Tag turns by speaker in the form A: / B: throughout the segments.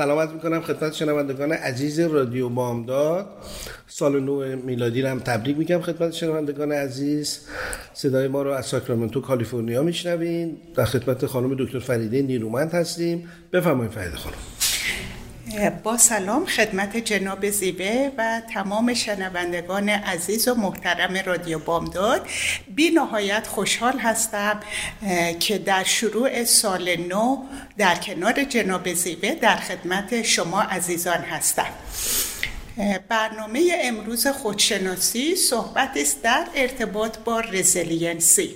A: سلامت می‌کنم خدمت شنوندگان عزیز رادیو بامداد. سال نو میلادی هم تبریک میگم خدمت شنوندگان عزیز. صدای ما رو از ساکرامنتو کالیفرنیا میشنوین. در خدمت خانم دکتر فریده نیرومند هستیم. بفرمایید فریده خانم.
B: با سلام خدمت جناب زیبه و تمام شنوندگان عزیز و محترم رادیو بامداد. بی نهایت خوشحال هستم که در شروع سال نو در کنار جناب زیبه در خدمت شما عزیزان هستم. برنامه امروز خودشناسی صحبت است در ارتباط با resiliency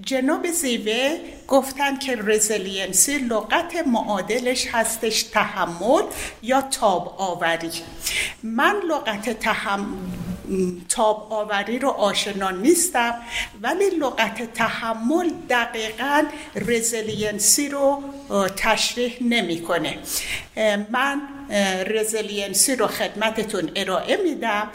B: جناب زیوه گفتن که resiliency لغت معادلش هستش تحمل یا تاب آوری من لغت تحمل تاب آوری رو آشنا نیستم ولی لغت تحمل دقیقا resiliency رو تشریح نمی‌کنه. من resiliency رو خدمتتون ارائه میدم.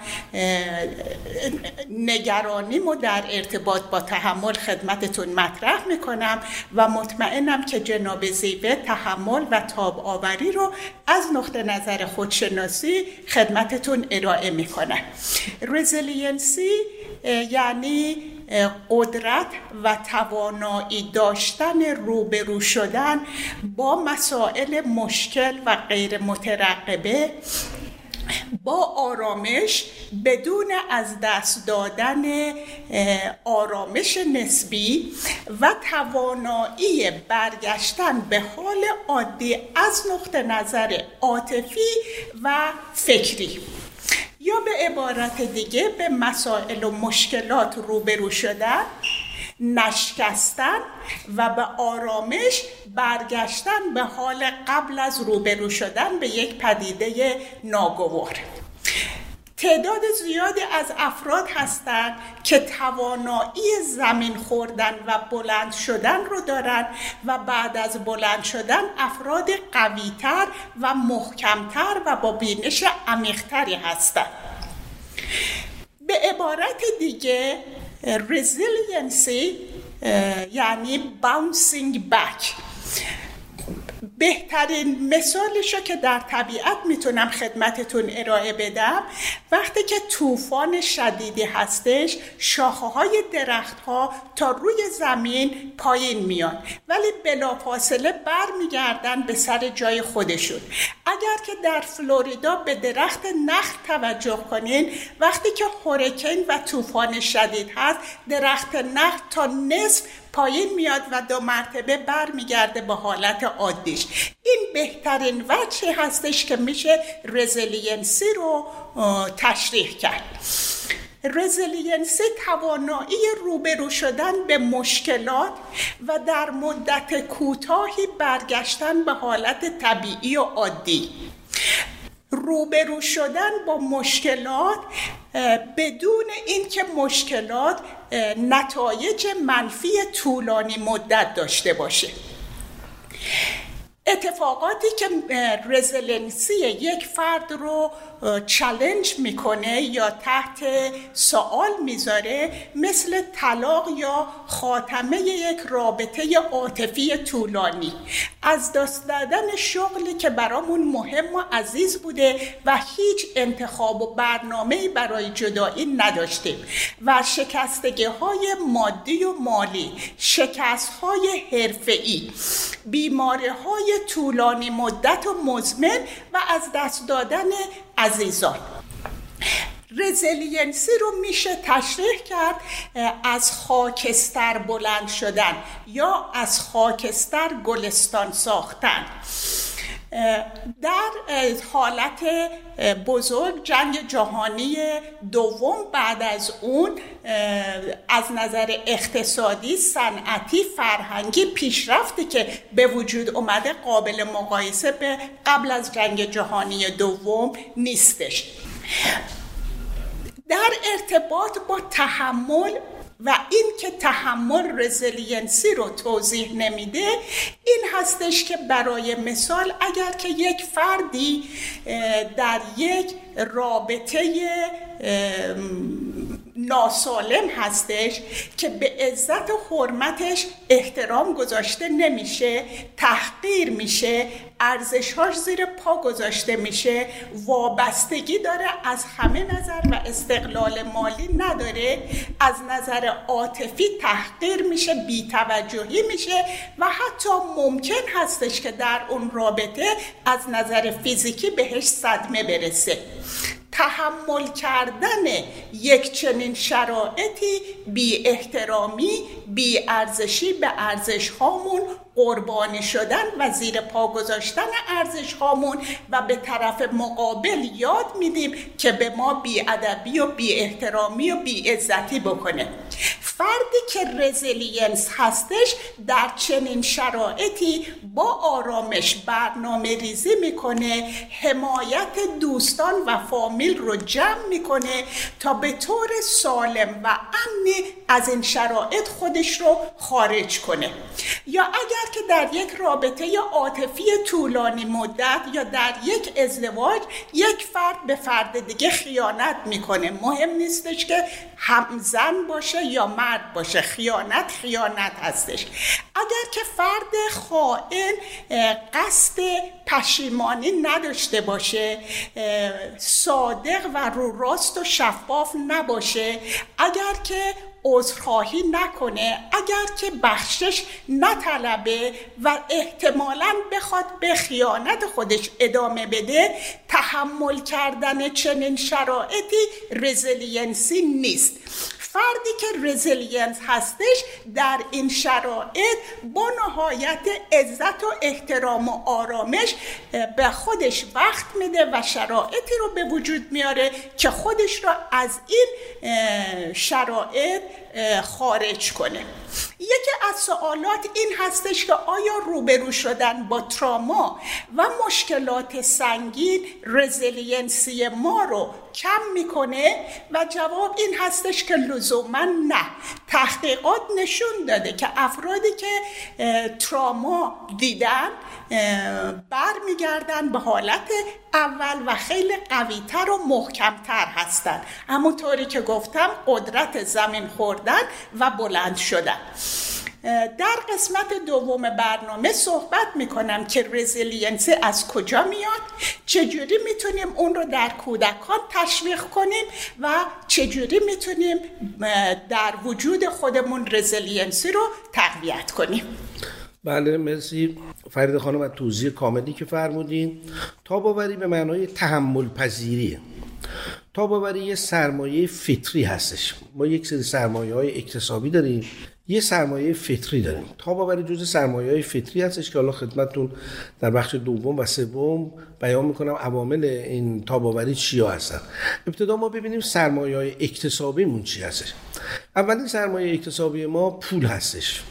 B: نگرانیمو در ارتباط با تحمل خدمتتون مطرح می‌کنم و مطمئنم که جناب زیبه تحمل و تاب آوری رو از نقطه نظر خودشناسی خدمتتون ارائه می‌کنم resiliency یعنی قدرت و توانایی داشتن روبرو شدن با مسائل مشکل و غیر مترقبه با آرامش بدون از دست دادن آرامش نسبی و توانایی برگشتن به حال عادی از نقطه نظر عاطفی و فکری. یا به عبارت دیگه به مسائل و مشکلات روبرو شدن نشکستن و به آرامش برگشتن به حال قبل از روبرو شدن به یک پدیده ناگوار. تعداد زیادی از افراد هستند که توانایی زمین خوردن و بلند شدن رو دارن و بعد از بلند شدن افراد قویتر و محکمتر و با بینش عمیقتری هستند. به عبارت دیگه resiliency یعنی bouncing back بهترین مثالش رو که در طبیعت می‌تونم خدمتتون ارائه بدم وقتی که طوفان شدیدی هستش شاخه های درخت ها تا روی زمین پایین میان. ولی بلافاصله برمیگردن به سر جای خودشون. اگر که در فلوریدا به درخت نخل توجه کنین وقتی که hurricane و طوفان شدید هست درخت نخل تا نصف پایین میاد و دو مرتبه برمیگرده به حالت عادیش. این بهترین وجهی هستش که میشه resiliency رو تشریح کرد. resiliency توانایی روبرو شدن به مشکلات و در مدت کوتاهی برگشتن به حالت طبیعی و عادی. روبرو شدن با مشکلات بدون اینکه مشکلات نتایج منفی طولانی مدت داشته باشه. اتفاقاتی که resiliency یک فرد رو challenge می‌کنه یا تحت سوال می‌ذاره مثل طلاق یا خاتمه یک رابطه عاطفی طولانی. از دست دادن شغلی که برامون مهم و عزیز بوده و هیچ انتخاب و برنامه برای جدایی نداشتیم و شکستگی های مادی و مالی شکست های حرفه‌ای بیماری های طولانی مدت و مزمن و از دست دادن عزیزان. resiliency رو میشه تشریح کرد از خاکستر بلند شدن یا از خاکستر گلستان ساختن. در حالت بزرگ جنگ جهانی دوم بعد از اون از نظر اقتصادی صنعتی فرهنگی پیشرفتی که به وجود اومده قابل مقایسه به قبل از جنگ جهانی دوم نیستش. در ارتباط با تحمل و این که تحمل resiliency رو توضیح نمیده این هستش که برای مثال اگر که یک فردی در یک رابطه ناسالم هستش که به عزت و حرمتش احترام گذاشته نمیشه تحقیر میشه ارزشهاش زیر پا گذاشته میشه وابستگی داره از همه نظر و استقلال مالی نداره از نظر عاطفی تحقیر میشه بیتوجهی میشه و حتی ممکن هستش که در اون رابطه از نظر فیزیکی بهش صدمه برسه. تحمل کردن یک چنین شرایطی بی احترامی بی ارزشی به ارزش هامون قربانی شدن و زیر پا گذاشتن ارزش هامون و به طرف مقابل یاد میدیم که به ما بی ادبی و بی احترامی و بی عزتی بکنه. فردی که resilient هستش در چنین شرایطی با آرامش برنامه ریزی می‌کنه حمایت دوستان و فامیل رو جمع می‌کنه تا به طور سالم و امنی از این شرایط خودش رو خارج کنه. یا اگر که در یک رابطه عاطفی طولانی مدت یا در یک ازدواج یک فرد به فرد دیگه خیانت می‌کنه. مهم نیستش که هم زن باشه یا مرد باشه. خیانت خیانت هستش. اگر که فرد خائن قصد پشیمانی نداشته باشه صادق و رو راست و شفاف نباشه اگر که عذرخواهی نکنه. اگر که بخشش نطلبه و احتمالا بخواد به خیانت خودش ادامه بده تحمل کردن چنین شرایطی resiliency نیست. فردی که resilient هستش در این شرایط با نهایت عزت و احترام و آرامش به خودش وقت میده و شرایطی رو به وجود میاره که خودش را از این شرایط خارج کنه. یکی از سوالات این هستش که آیا روبرو شدن با تراما و مشکلات سنگین resiliency ما رو کم می‌کنه؟ و جواب این هستش که لزوما نه. تحقیقات نشون داده که افرادی که تراما دیدن برمیگردن به حالت اول و خیلی قویتر و محکمتر هستن. همونطوری که گفتم قدرت زمین خوردن و بلند شدن. در قسمت دوم برنامه صحبت می‌کنم که resiliency از کجا میاد چجوری می‌تونیم اون رو در کودکان تشویق کنیم و چجوری می‌تونیم در وجود خودمون resiliency رو تقویت کنیم.
A: بله مرسی. فرید خانم از توضیح کاملی که فرمودین. تاب‌آوری به معنای تحمل پذیریه تاب‌آوری یه سرمایه فطری هستش. ما یک سری سرمایه های اکتسابی داریم یه سرمایه فطری داریم. تاب‌آوری جز سرمایه های فطری هستش که حالا خدمتتون در بخش دوم و سوم بیان می‌کنم عوامل این تاباوری چیا هستن. ابتدا ما ببینیم سرمایه های اکتسابیمون چی هستش. اولین سرمایه اکتسابی ما پول هستش.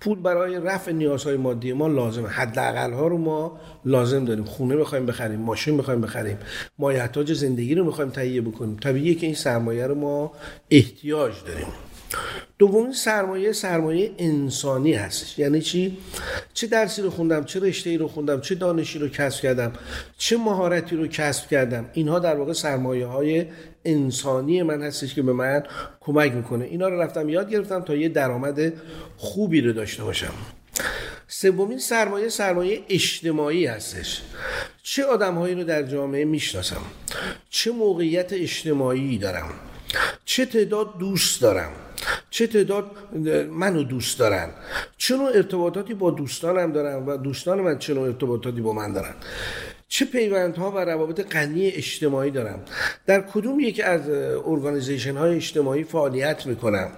A: پول برای رفع نیازهای مادی ما لازمه. حداقل ها رو ما لازم داریم. خونه بخوایم بخریم ماشین بخوایم بخریم مایحتاج زندگی رو می‌خوایم تهیه بکنیم. طبیعیه که این سرمایه رو ما احتیاج داریم. دومین سرمایه سرمایه انسانی هستش. یعنی چی؟ چه درسی رو خوندم چه رشته ای رو خوندم چه دانشی رو کسب کردم چه مهارتی رو کسب کردم. اینها در واقع سرمایه های انسانی من هستش که به من کمک می‌کنه. اینا رو رفتم یاد گرفتم تا یه درآمد خوبی رو داشته باشم. سومین سرمایه سرمایه اجتماعی هستش. چه آدمهایی رو در جامعه می‌شناسم؟ چه موقعیت اجتماعی دارم؟ چه تعداد دوست دارم؟ چه تعداد منو دوست دارن؟ چه نوع ارتباطاتی با دوستانم دارن و دوستان من چه نوع ارتباطاتی با من دارن؟ چه پیوندها و روابط غنی اجتماعی دارم؟ در کدوم یکی از ارگانیزیشن های اجتماعی فعالیت می‌کنم؟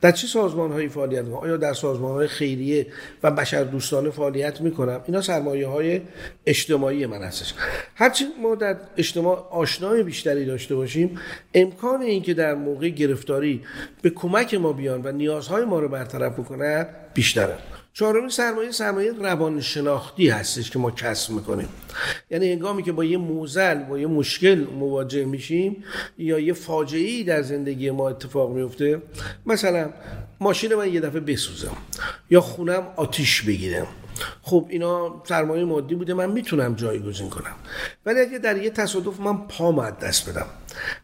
A: در چه سازمان هایی فعالیت می‌کنم؟ آیا در سازمان های خیریه و بشر دوستانه فعالیت می‌کنم؟ اینا سرمایه های اجتماعی من هستش. هرچی ما در اجتماع آشنای بیشتری داشته باشیم امکان اینکه در موقع گرفتاری به کمک ما بیان و نیازهای ما رو برطرف بکنن بیشتره. چهارمین سرمایه سرمایه روان شناختی هستش که ما کسب می‌کنیم. یعنی هنگامی که با یه موزل با یه مشکل مواجه میشیم یا یه فاجعه ای در زندگی ما اتفاق میفته مثلا ماشین من یه دفعه بسوزم یا خونم آتیش بگیرم. خب اینا سرمایه مادی بوده من می‌تونم جایگزین کنم. ولی اگه در یه تصادف من پام از دست بدم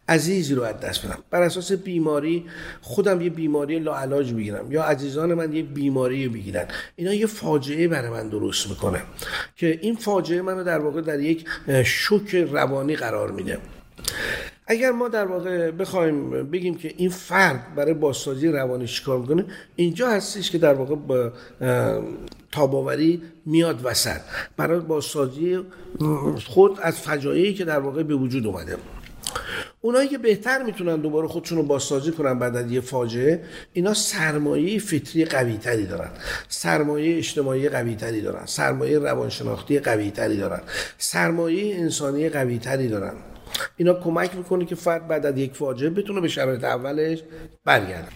A: عزیزی رو از دست بدم. بر اساس بیماری خودم یه بیماری لاعلاج بگیرم یا عزیزان من یه بیماری بگیرن اینا یه فاجعه برای من درست می‌کنه که این فاجعه منو در واقع در یک شوک روانی قرار میده. اگر ما در واقع بخوایم بگیم که این فرد برای بازسازی روانی چیکار می‌کنه اینجا هستش که در واقع با تاباوری میاد وسط. برای بازسازی خود از فجایعی که در واقع به وجود اومده. اونایی که بهتر می‌تونن دوباره خودشون رو بازسازی کنن بعد از یه فاجعه اینا سرمایه فطری قوی تری دارن. سرمایه اجتماعی قوی تری دارن. سرمایه روانشناختی قوی تری دارن. سرمایه انسانی قوی تری دارن. اینا کمک می‌کنه که فرد بعد از یک فاجعه بتونه به شرایط اولش برگرده.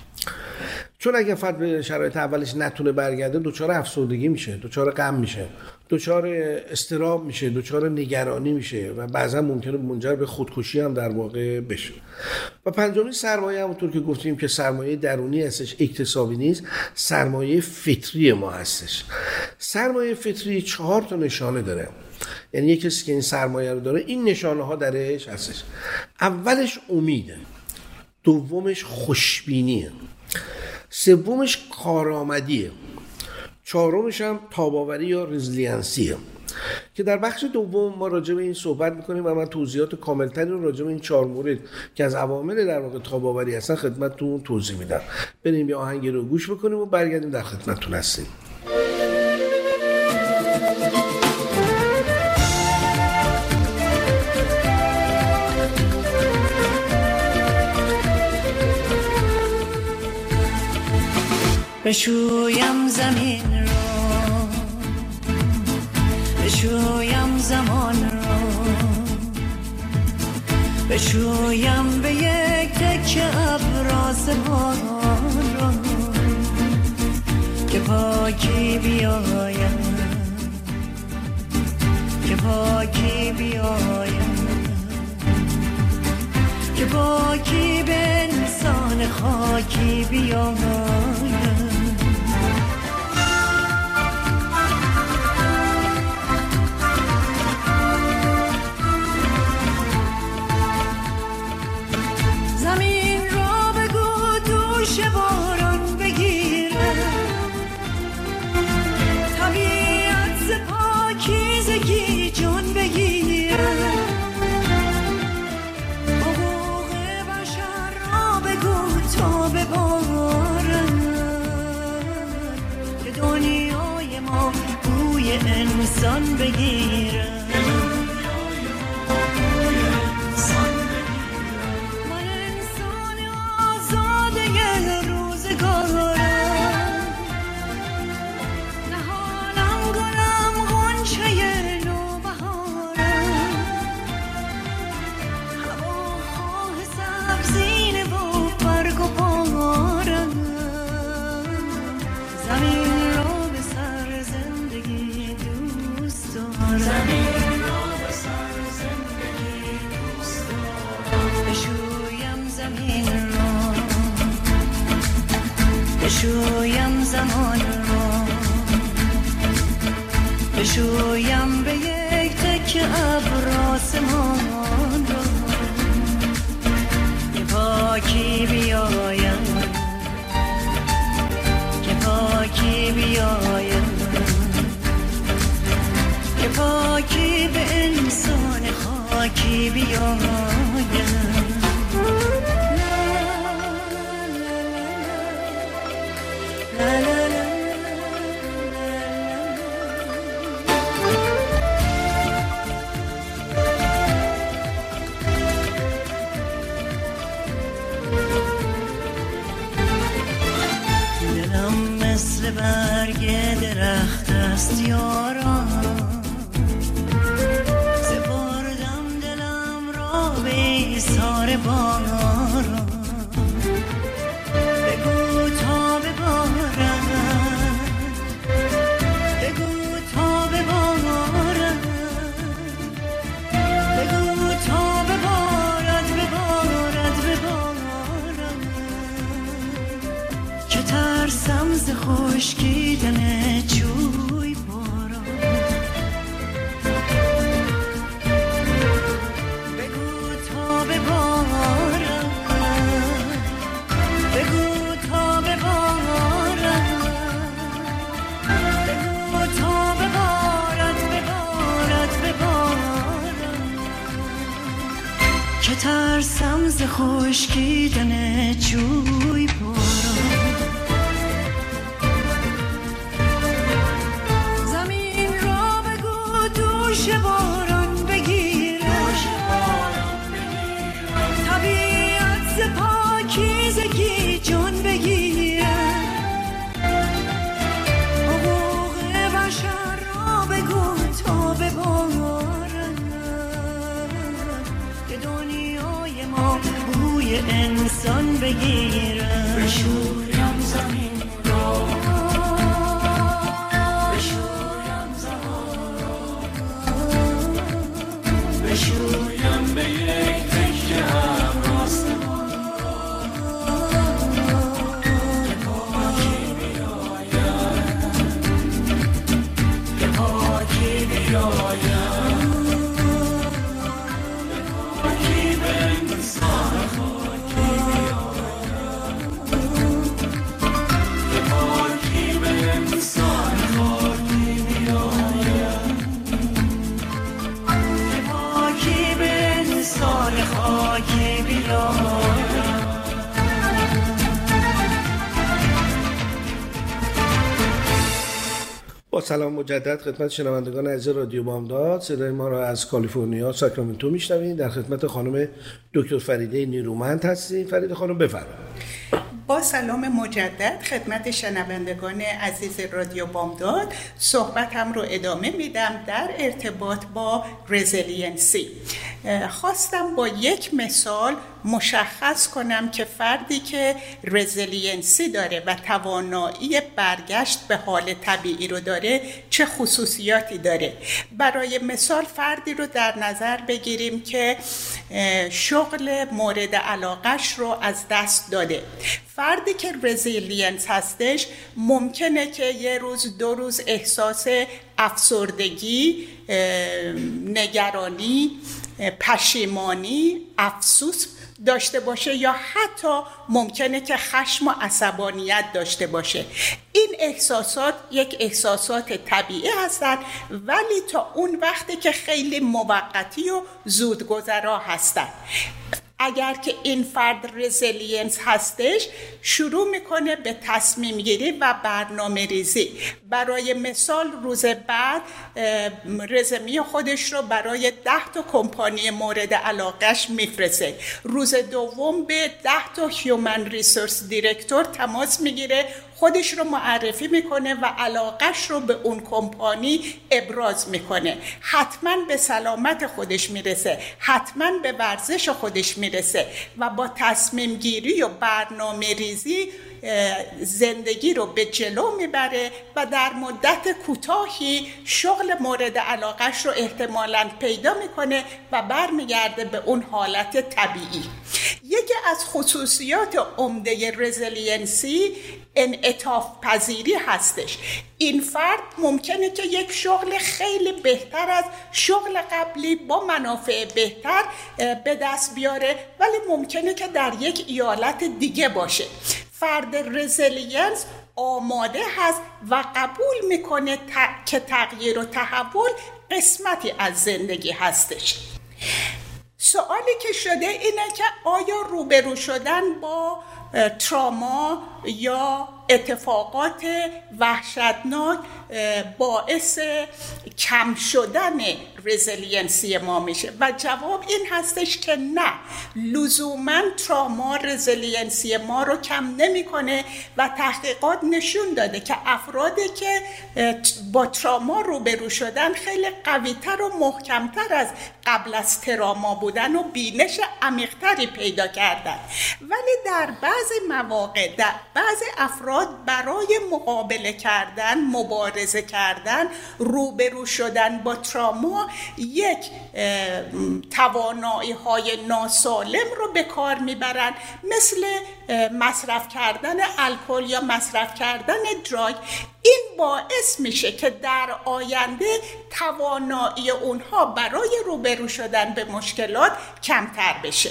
A: چون اگه فرد به شرایط اولش نتونه برگرده دچار افسردگی میشه دچار غم میشه دچار استراب میشه دچار نگرانی میشه و بعضا ممکنه منجر به خودکشی هم در واقع بشه. و پنجمی سرمایه همونطور که گفتیم که سرمایه درونی هستش اکتسابی نیست سرمایه فطری ما هستش. سرمایه فطری چهار تا نشانه داره. یعنی یه کسی که این سرمایه رو داره این نشانه ها درش هستش. اولش امیده. دومش خوشبینیه. سومش کارآمدیه. چهارمش هم تاباوری یا رزیلینسیه. که در بخش دوم ما راجع به این صحبت می‌کنیم و من توضیحات کاملتری رو راجع به این چهار مورد که از عوامل در واقع تاباوری هستن خدمتتون توضیح میدم. بریم یه آهنگی رو گوش بکنیم و برگردیم در خدمتتون هستیم.
C: بشویم زمین رو. بشویم زمان رو. بشویم به یک تک ابراز باران رو. که پاکی بیایم. که پاکی بیایم. که پاکی به انسان خاکی بیایم. انسان بگیرم بشویم به یک تک ابر آسمان رو که پاکی بیایم. که پاکی بیایم. که پاکی به انسان خاکی بیایم خشکیدن جوی انسان
A: سلام مجدد خدمت شنوندگان عزیز رادیو بامداد. صدای ما را از کالیفرنیا ساکرامنتو میشنوید. در خدمت خانم دکتر فریده نیرومند هستیم. فریده خانم بفرمایید.
B: با سلام مجدد خدمت شنوندگان عزیز رادیو بامداد. صحبتم رو ادامه میدم در ارتباط با resiliency. خواستم با یک مثال مشخص کنم که فردی که resiliency داره و توانایی برگشت به حال طبیعی رو داره چه خصوصیاتی داره. برای مثال فردی رو در نظر بگیریم که شغل مورد علاقش رو از دست داده. فردی که resilient هستش ممکنه که یه روز دو روز احساس افسردگی نگرانی پشیمانی افسوس داشته باشه یا حتی ممکنه که خشم و عصبانیت داشته باشه. این احساسات یک احساسات طبیعی هستند ولی تا اون وقتی که خیلی موقتی و زودگذر هستند. اگر که این فرد resilient هستش شروع می‌کنه به تصمیم گیری و برنامه ریزی. برای مثال روز بعد رزومه خودش رو برای ده تا کمپانی مورد علاقش میفرسته. روز دوم به ده تا human resource director تماس می‌گیره. خودش رو معرفی می‌کنه و علاقش رو به اون کمپانی ابراز می‌کنه. حتما به سلامت خودش می‌رسه. حتما به ورزش خودش می‌رسه. و با تصمیم گیری و برنامه ریزی زندگی رو به جلو می‌بره و در مدت کوتاهی شغل مورد علاقش رو احتمالا پیدا می‌کنه و برمیگرده به اون حالت طبیعی. یکی از خصوصیات عمده resiliency انعطاف پذیری هستش. این فرد ممکنه که یک شغل خیلی بهتر از شغل قبلی با منافع بهتر به دست بیاره ولی ممکنه که در یک ایالت دیگه باشه. فرد resilient آماده هست و قبول می‌کنه که تغییر و تحول قسمتی از زندگی هستش. سوالی که شده اینه که آیا روبرو شدن با تراما یا اتفاقات وحشتناک باعث کم شدن resiliency ما میشه. و جواب این هستش که نه. لزوما trauma resiliency ما رو کم نمی‌کنه و تحقیقات نشون داده که افرادی که با تراما روبرو شدن خیلی قویتر و محکمتر از قبل از تراما بودن و بینش عمیقتری پیدا کردن. ولی در بعضی مواقع در بعضی افراد برای مقابله کردن مبارزه کردن روبرو شدن با تراما یک توانایی های ناسالم رو به کار می‌برن مثل مصرف کردن الکل یا مصرف کردن دراگ. این باعث میشه که در آینده توانایی اونها برای روبرو شدن به مشکلات کمتر بشه.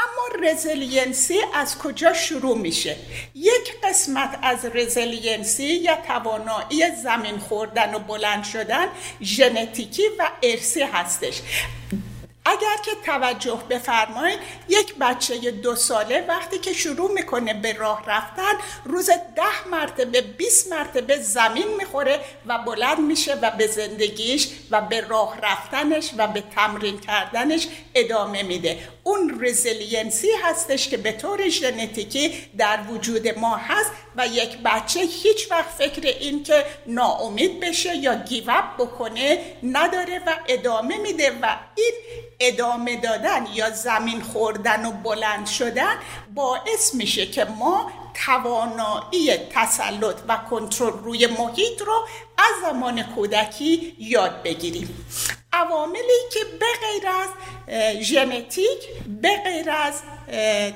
B: اما resiliency از کجا شروع میشه؟ یک قسمت از resiliency یا توانایی زمین خوردن و بلند شدن ژنتیکی و ارثی هستش. اگر که توجه بفرمایید یک بچه دو ساله وقتی که شروع می‌کنه به راه رفتن روز ده مرتبه 20 مرتبه زمین می‌خوره و بلند میشه و به زندگیش و به راه رفتنش و به تمرین کردنش ادامه میده. اون resiliency هستش که به طور ژنتیکی در وجود ما هست و یک بچه هیچ وقت فکر این که ناامید بشه یا give up بکنه نداره و ادامه میده و این ادامه دادن یا زمین خوردن و بلند شدن باعث میشه که ما توانایی تسلط و کنترل روی محیط رو از زمان کودکی یاد بگیریم. عواملی که به غیر از ژنتیک به غیر از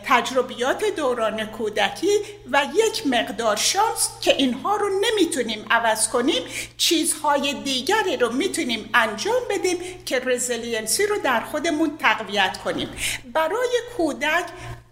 B: تجربیات دوران کودکی و یک مقدار شانس که اینها رو نمی‌تونیم عوض کنیم چیزهای دیگری رو می‌تونیم انجام بدیم که resiliency رو در خودمون تقویت کنیم. برای کودک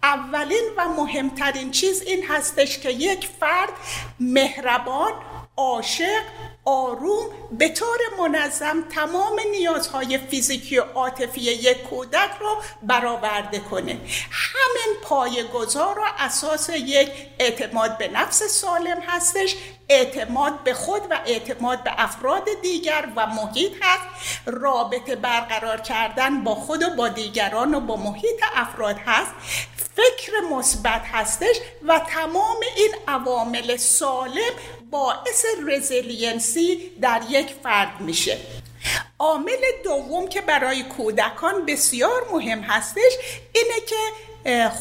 B: اولین و مهمترین چیز این هستش که یک فرد مهربان عاشق آروم به طور منظم تمام نیازهای فیزیکی و عاطفی یک کودک رو برآورده کنه. همین پایه‌گذار و اساس یک اعتماد به نفس سالم هستش اعتماد به خود و اعتماد به افراد دیگر و محیط هست. رابطه برقرار کردن با خود و با دیگران و با محیط افراد هست. فکر مثبت هستش و تمام این عوامل سالم باعث resiliency در یک فرد میشه. عامل دوم که برای کودکان بسیار مهم هستش اینه که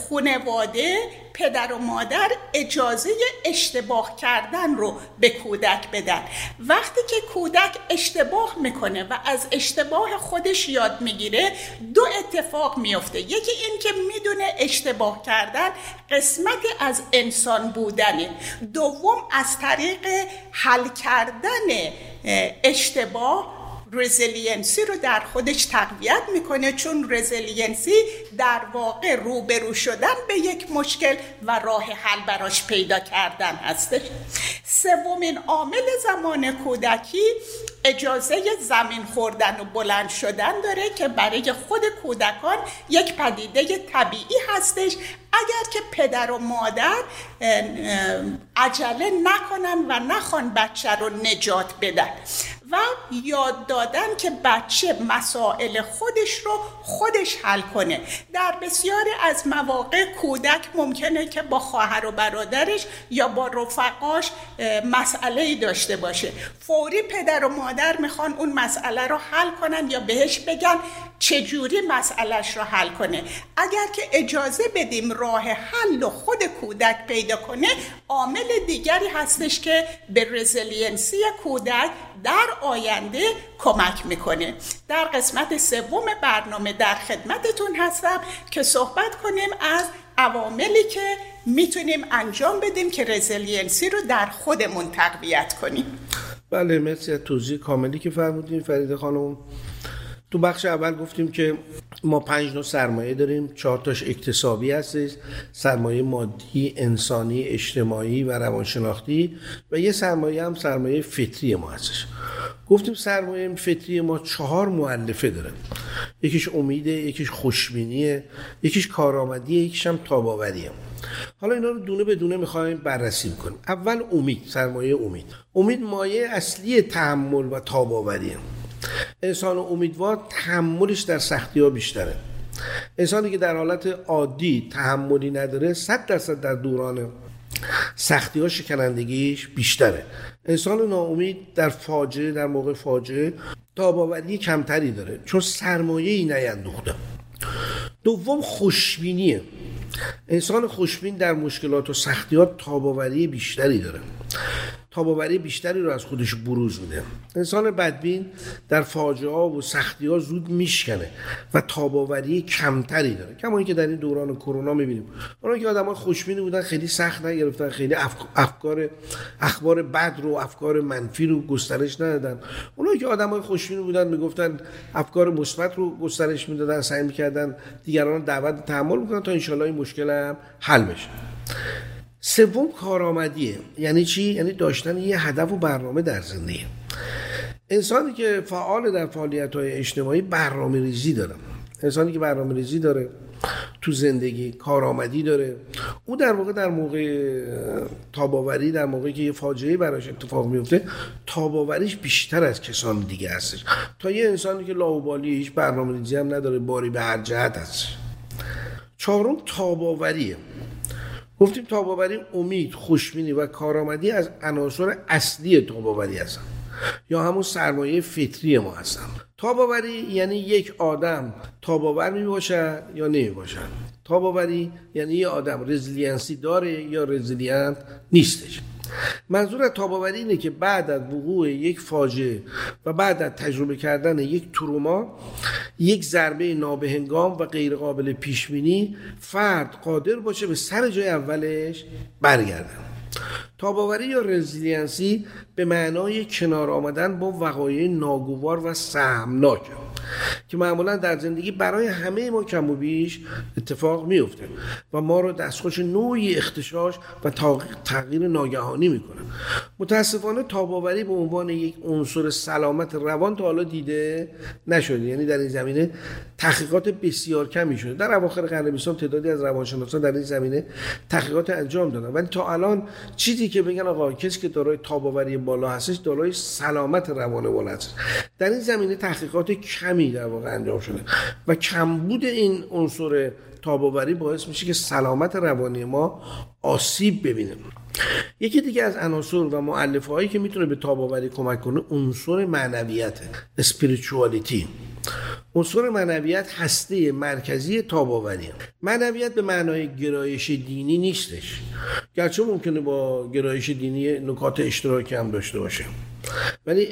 B: خونواده پدر و مادر اجازه اشتباه کردن رو به کودک بدن. وقتی که کودک اشتباه می‌کنه و از اشتباه خودش یاد می‌گیره دو اتفاق میفته یکی این که می‌دونه اشتباه کردن قسمتی از انسان بودنه. دوم از طریق حل کردن اشتباه resiliency رو در خودش تقویت می‌کنه چون resiliency در واقع روبرو شدن به یک مشکل و راه حل براش پیدا کردن هستش. سومین عامل زمان کودکی اجازه زمین خوردن و بلند شدن داره که برای خود کودکان یک پدیده طبیعی هستش. اگر که پدر و مادر عجله نکنن و نخوان بچه رو نجات بدن. و یاد دادن که بچه مسائل خودش رو خودش حل کنه. در بسیاری از مواقع کودک ممکنه که با خواهر و برادرش یا با رفقاش مسئله داشته باشه. فوری پدر و مادر می‌خوان اون مسئله رو حل کنن یا بهش بگن. چجوری مسئلهش رو حل کنه؟ اگر که اجازه بدیم راه حل و خود کودک پیدا کنه عامل دیگری هستش که به resiliency کودک در آینده کمک می‌کنه. در قسمت سوم برنامه در خدمتتون هستم که صحبت کنیم از عواملی که می‌تونیم انجام بدیم که resiliency رو در خودمون تقویت کنیم.
A: بله مرسی از توضیح کاملی که فرمودین فریده خانم. تو بخش اول گفتیم که ما پنج نوع سرمایه داریم. چهار تاش اکتسابی هستش سرمایه مادی انسانی اجتماعی و روانشناختی و یه سرمایه هم سرمایه فطری ما هستش. گفتیم سرمایه فطری ما چهار مؤلفه داره. یکیش امیده یکیش خوشبینیه یکیش کارآمدیه یکیش هم تاباوریه. حالا اینا رو دونه به دونه می‌خوایم بررسی کنیم اول امید سرمایه امید. امید مایه اصلی تحمل و تاباوریه. انسان امیدوار تحملش در سختی ها بیشتره. انسانی که در حالت عادی تحملی نداره صد درصد در دوران سختی ها شکنندگیش بیشتره. انسان ناامید در فاجعه در موقع فاجعه تاباوری کمتری داره چون سرمایه ای نیندوخته. دوم خوشبینیه. انسان خوشبین در مشکلات و سختیات تاباوری بیشتری داره. تاباوری بیشتری رو از خودش بروز میده. انسان بدبین در فاجعه و سختی ها زود میشکنه و تاباوری کمتری داره. کما اینکه در این دوران کرونا می‌بینیم. اونایی که آدم خوشبینی بودن خیلی سخت نگرفتن خیلی افکار اخبار بد رو افکار منفی رو گسترش ندادن. اونایی که آدم خوشبینی بودن می‌گفتن افکار مثبت رو گسترش می‌دادن سعی می‌کردن دیگران دعوت تحمل می‌کنن تا انشالله این مشکل هم حل بشه. سوم کارآمدیه. یعنی چی؟ یعنی داشتن یه هدف و برنامه در زندگی. انسانی که فعال در فعالیت های اجتماعی برنامه ریزی داره. انسانی که برنامه ریزی داره تو زندگی کارآمدی داره. او در واقع در موقع تاباوری در موقعی که یه فاجعه براش اتفاق میفته تاباوریش بیشتر از کسان دیگه هستش. تا یه انسانی که لاوبالی هیچ برنامه ریزی هم نداره باری به هر جهت هست چهارم تاباوریه. گفتیم تاباوری امید خوشبینی و کارآمدی از عناصر اصلی تاباوری هستن. یا همون سرمایه فطری ما هستن. تاباوری یعنی یک آدم تاب‌آور می باشد یا نمی باشد تاب‌آوری یعنی یه آدم resiliency داره یا resilient نیستش. منظور از تاب‌آوری اینه که بعد از وقوع یک فاجعه و بعد از تجربه کردن یک تروما یک ضربه نابهنگام و غیرقابل پیشبینی فرد قادر باشه به سر جای اولش برگرده. تاب‌آوری یا resiliency به معنای کنار آمدن با وقایع ناگوار و سهمناک که معمولا در زندگی برای همه ما کم و بیش اتفاق میفته و ما رو دستخوش نوعی اختشاش و تغییر ناگهانی می‌کنه. متاسفانه تاباوری به عنوان یک عنصر سلامت روان تا حالا دیده نشده. یعنی در این زمینه تحقیقات بسیار کمی شده. در اواخر قرن بیستم تعدادی از روانشناسان در این زمینه تحقیقات انجام دادن. ولی تا الان چیزی که بگن آقا کسی که دارای تاباوری بالا هستش دارای سلامت روان بالا هست در این زمینه تحقیقات کمی در واقع انجام شده و کمبود این عنصر تاباوری باعث میشه که سلامت روانی ما آسیب ببینه. یکی دیگه از عناصر و معلفه هایی که می‌تونه به تاباوری کمک کنه عنصر معنویت اسپریچوالیتی عنصر معنویت هسته مرکزی تاباوری معنویت به معنای گرایش دینی نیستش. گرچه ممکنه با گرایش دینی نکات اشتراکی هم داشته باشه. ولی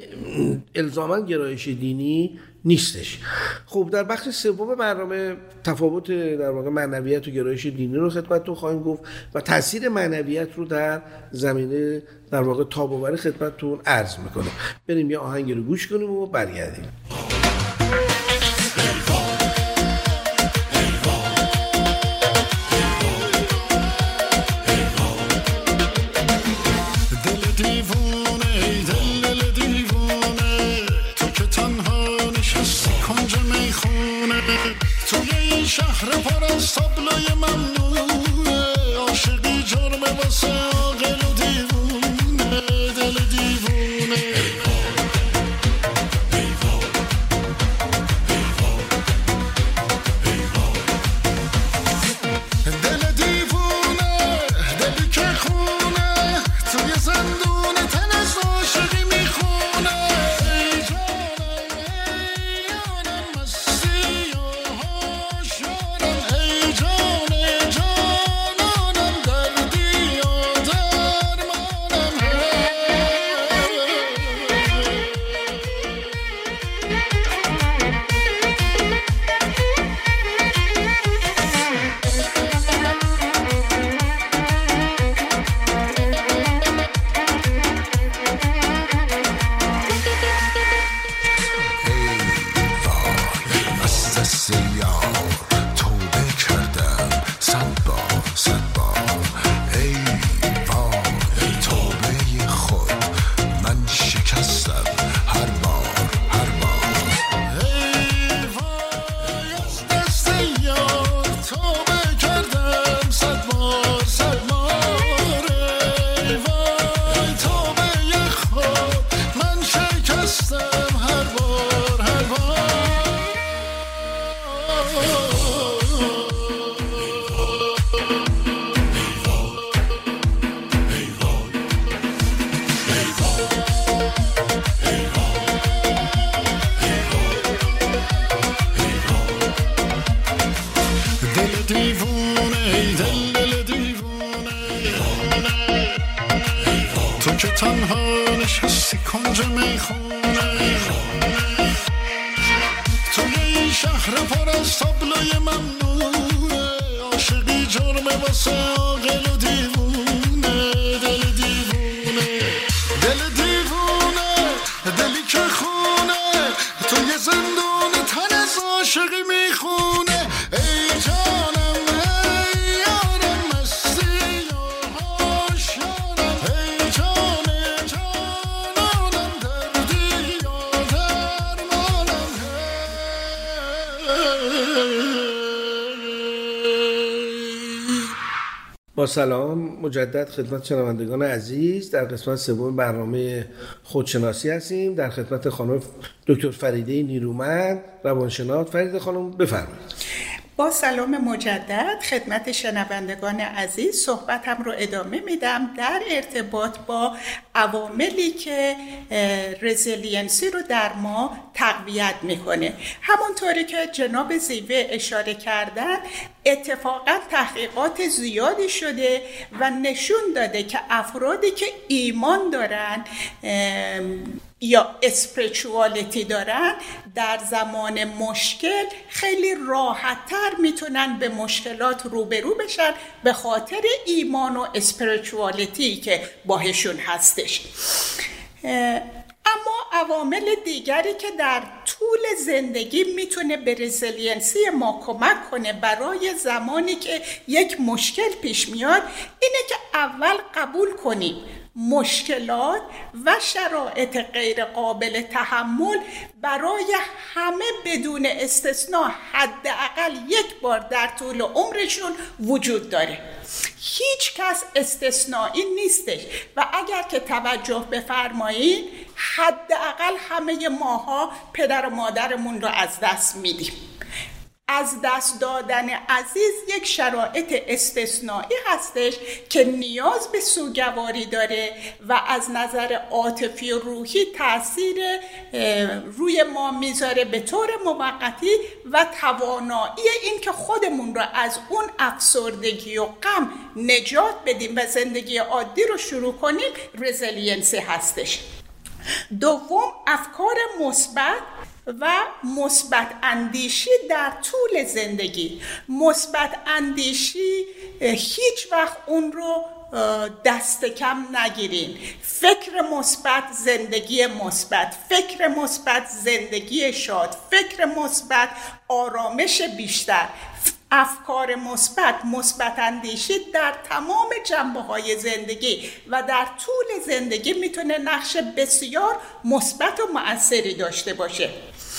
A: الزاما گرایش دینی نیستش. خب در بخش سوم برنامه تفاوت در واقع معنویت و گرایش دینی رو خدمتتون خواهیم گفت و تاثیر معنویت رو در زمینه در واقع تاباوری خدمتتون عرض می‌کنه بریم یه آهنگ رو گوش کنیم و برگردیم.
D: شهر پر از تابلوی ممنوعه نشستی کنج می‌خونه. توی این شهر پر از تابلوی ممنوعه. عاشقی جرمه واسه
A: سلام مجدد خدمت شنوندگان عزیز. در قسمت سوم برنامه خودشناسی هستیم. در خدمت خانم دکتر فریده نیرومند روانشناس. فریده خانم بفرمایید.
B: با سلام مجدد خدمت شنوندگان عزیز صحبتم رو ادامه میدم در ارتباط با عواملی که resiliency رو در ما تقویت می‌کنه. همونطوری که جناب زیوه اشاره کردن اتفاقا تحقیقات زیادی شده و نشون داده که افرادی که ایمان دارن یا اسپریچوالیتی دارن در زمان مشکل خیلی راحتتر می‌تونن به مشکلات روبرو بشن به خاطر ایمان و اسپریچوالیتی که باهشون هستش. اما عوامل دیگری که در طول زندگی می‌تونه به resiliency ما کمک کنه برای زمانی که یک مشکل پیش میاد اینه که اول قبول کنیم. مشکلات و شرایط غیر قابل تحمل برای همه بدون استثنا حداقل یک بار در طول عمرشون وجود داره. هیچ کس استثنایی نیستش و اگر که توجه بفرمایید حداقل همه ماها پدر و مادرمون رو از دست میدیم. از دست دادن عزیز یک شرایط استثنایی هستش که نیاز به سوگواری داره و از نظر عاطفی و روحی تاثیر روی ما می‌ذاره به طور موقتی و توانایی این که خودمون رو از اون افسردگی و غم نجات بدیم و زندگی عادی رو شروع کنیم resiliency هستش. دوم افکار مثبت و مثبت اندیشی در طول زندگی. مثبت اندیشی هیچ وقت اون رو دست کم نگیرین. فکر مثبت زندگی مثبت. فکر مثبت زندگی شاد. فکر مثبت آرامش بیشتر. افکار مثبت مثبت اندیشی در تمام جنبه های زندگی و در طول زندگی می‌تونه نقش بسیار مثبت و مؤثری داشته باشه.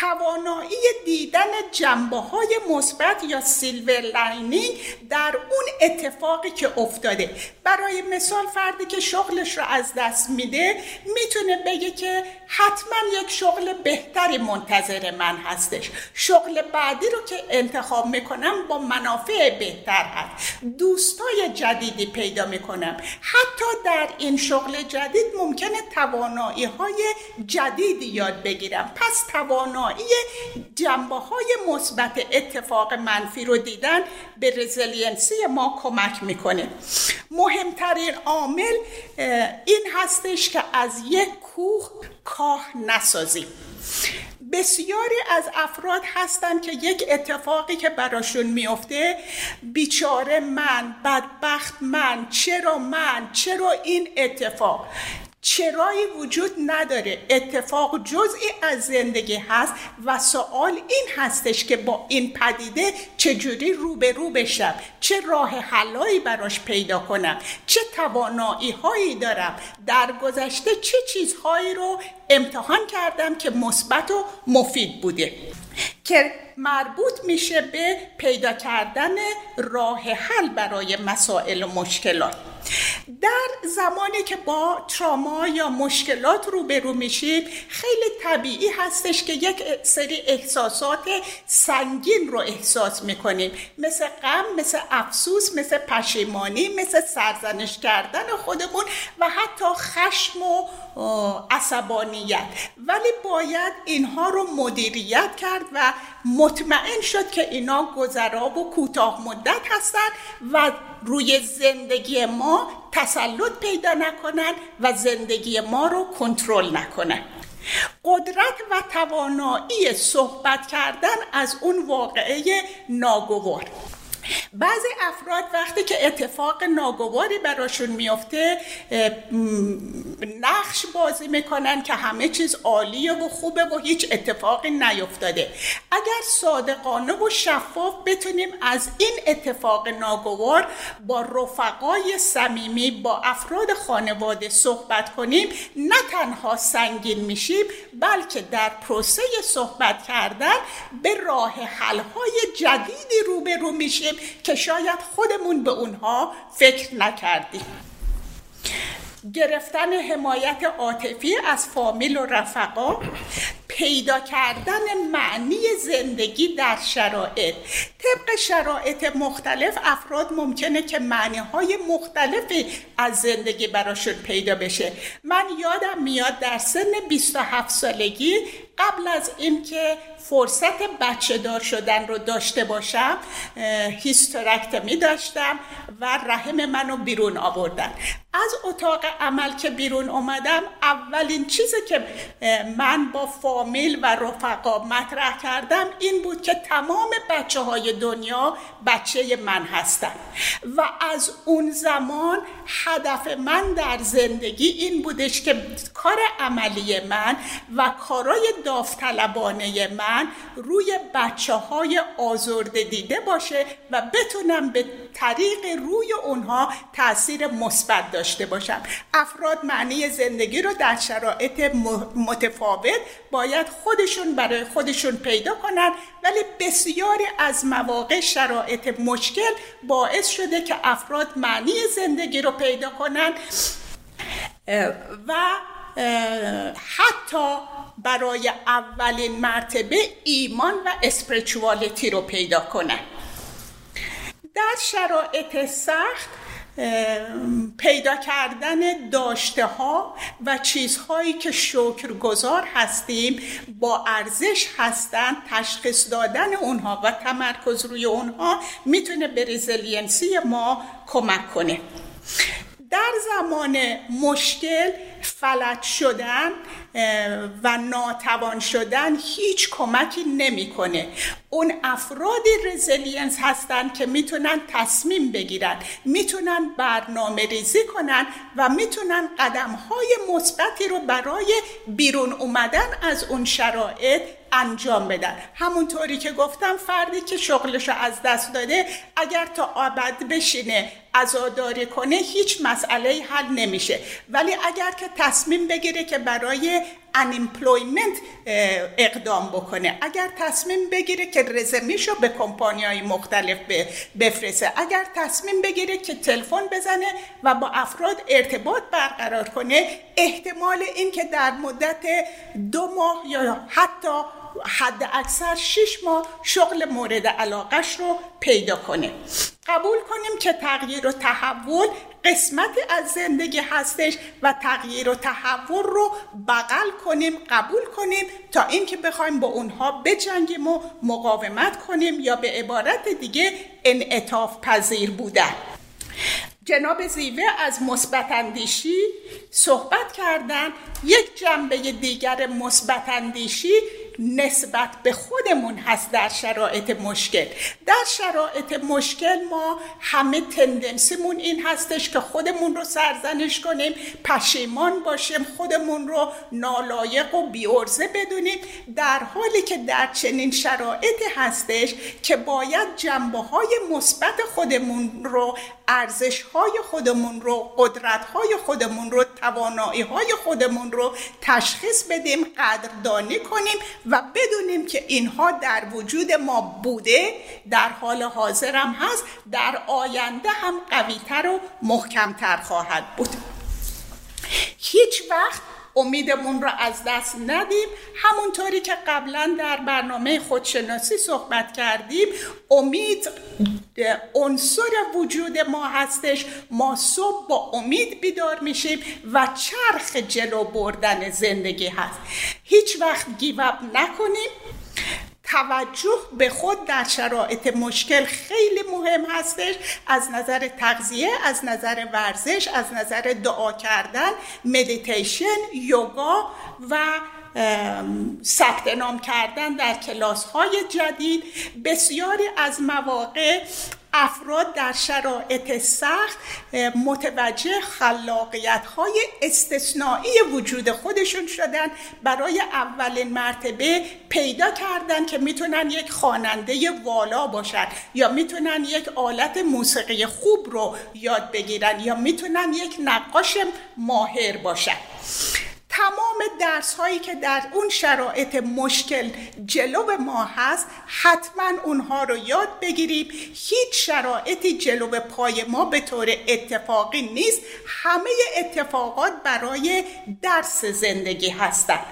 B: توانایی دیدن جنبه های مثبت یا silver lining در اون اتفاقی که افتاده. برای مثال فردی که شغلش رو از دست میده می‌تونه بگه که حتما یک شغل بهتری منتظر من هستش. شغل بعدی رو که انتخاب می‌کنم با منافع بهتر هست. دوستای جدیدی پیدا می‌کنم. حتی در این شغل جدید ممکنه توانایی های جدیدی یاد بگیرم. پس توانایی جنبه های مثبت اتفاق منفی رو دیدن به resiliency ما کمک می‌کنه. مهمترین عامل این هستش که از یک کوه کاه نسازیم بسیاری از افراد هستن که یک اتفاقی که براشون میفته بیچاره من بدبخت من چرا من چرا این اتفاق؟ چرایی وجود نداره. اتفاق جزئی از زندگی هست و سوال این هستش که با این پدیده چجوری روبرو بشم؟ چه راه حلایی براش پیدا کنم؟ چه توانایی هایی دارم؟ در گذشته چه چیزهایی رو امتحان کردم که مثبت و مفید بوده؟ که مربوط میشه به پیدا کردن راه حل برای مسائل و مشکلات. در زمانی که با تراما یا مشکلات روبرو میشیم خیلی طبیعی هستش که یک سری احساسات سنگین رو احساس می‌کنیم. مثل غم مثل افسوس مثل پشیمانی مثل سرزنش کردن خودمون و حتی خشم و عصبانیت. ولی باید اینها رو مدیریت کرد و مطمئن شد که اینا گذرا و کوتاه مدت هستند و روی زندگی ما تسلط پیدا نکنن و زندگی ما رو کنترل نکنن. قدرت و توانایی صحبت کردن از اون واقعه ناگوار. بعضی افراد وقتی که اتفاق ناگواری براشون میفته نقش بازی می‌کنن که همه چیز عالیه و خوبه و هیچ اتفاقی نیفتاده. اگر صادقانه و شفاف بتونیم از این اتفاق ناگوار با رفقای صمیمی با افراد خانواده صحبت کنیم نه تنها سنگین میشیم بلکه در پروسه صحبت کردن به راه حلهای جدیدی روبرو میشیم که شاید خودمون به اونها فکر نکردیم. گرفتن حمایت عاطفی از فامیل و رفقا پیدا کردن معنی زندگی در شرایط. طبق شرایط مختلف افراد ممکنه که معنی های مختلفی از زندگی براشون پیدا بشه. من یادم میاد در سن 27 سالگی قبل از اینکه فرصت بچه دار شدن رو داشته باشم هیستورکتمی داشتم و رحم منو بیرون آوردن. از اتاق عمل که بیرون اومدم اولین چیزی که من با فامیل و رفقا مطرح کردم این بود که تمام بچه های دنیا بچه من هستن. و از اون زمان هدف من در زندگی این بودش که کار عملی من و کارای داوطلبانه من روی بچه های آزرده دیده باشه و بتونم به طریق روی اونها تاثیر مثبت داشته باشم. افراد معنی زندگی رو در شرایط متفاوت باید خودشون برای خودشون پیدا کنن ولی بسیاری از مواقع شرایط مشکل باعث شده که افراد معنی زندگی رو پیدا کنن. و حتی برای اولین مرتبه ایمان و اسپریچوالیتی رو پیدا کنن در شرایط سخت پیدا کردن داشته ها و چیزهایی که شکرگزار هستیم با ارزش هستند تشخیص دادن اونها و تمرکز روی اونها می‌تونه به resiliency ما کمک کنه. در زمان مشکل فلج شدن و ناتوان شدن هیچ کمکی نمی‌کنه. اون افرادی resilience هستن که می‌تونن تصمیم بگیرن می‌تونن برنامه ریزی کنن و می‌تونن قدم های مثبتی رو برای بیرون اومدن از اون شرایط انجام بدن. همونطوری که گفتم فردی که شغلشو از دست داده اگر تا ابد بشینه عزاداری کنه هیچ مسئله حل نمیشه. ولی اگر که تصمیم بگیره که برای unemployment اقدام بکنه اگر تصمیم بگیره که résumé شو به کمپانی های مختلف بفرسته اگر تصمیم بگیره که تلفن بزنه و با افراد ارتباط برقرار کنه احتمال این که در مدت دو ماه یا حتی حداکثر شش ماه شغل مورد علاقش رو پیدا کنه. قبول کنیم که تغییر و تحول قسمتی از زندگی هستش و تغییر و تحول رو بغل کنیم قبول کنیم تا اینکه بخوایم با اونها بجنگیم و مقاومت کنیم یا به عبارت دیگه انعطاف پذیر بودن. جناب زیوه از مثبت اندیشی صحبت کردن. یک جنبه دیگر مثبت اندیشی نسبت به خودمون هست در شرایط مشکل. در شرایط مشکل ما همه تندنسیمون این هستش که خودمون رو سرزنش کنیم پشیمان باشیم خودمون رو نالایق و بیورزه بدونیم. در حالی که در چنین شرایطی هستش که باید جنبه های مثبت خودمون رو ارزش های خودمون رو قدرت های خودمون رو توانایی های خودمون رو تشخیص بدیم قدردانی کنیم و بدونیم که اینها در وجود ما بوده در حال حاضر هم هست در آینده هم قویتر و محکمتر خواهد بود. هیچ وقت امیدمون رو از دست ندیم. همونطوری که قبلا در برنامه خودشناسی صحبت کردیم امید عنصر وجود ما هستش. ما صبح با امید بیدار میشیم و چرخ جلو بردن زندگی هست. هیچ وقت گیوب نکنیم. توجه به خود در شرایط مشکل خیلی مهم هستش. از نظر تغذیه از نظر ورزش از نظر دعا کردن مدیتیشن یوگا و ثبت نام کردن در کلاس های جدید. بسیاری از مواقع افراد در شرایط سخت متوجه خلاقیت های استثنایی وجود خودشون شدن. برای اولین مرتبه پیدا کردن که می‌تونن یک خواننده والا باشن یا می‌تونن یک آلت موسیقی خوب رو یاد بگیرن یا می‌تونن یک نقاش ماهر باشن. تمام درس هایی که در اون شرایط مشکل جلو ما هست حتما اونها رو یاد بگیریم. هیچ شرایطی جلو پای ما به طور اتفاقی نیست. همه اتفاقات برای درس زندگی هستند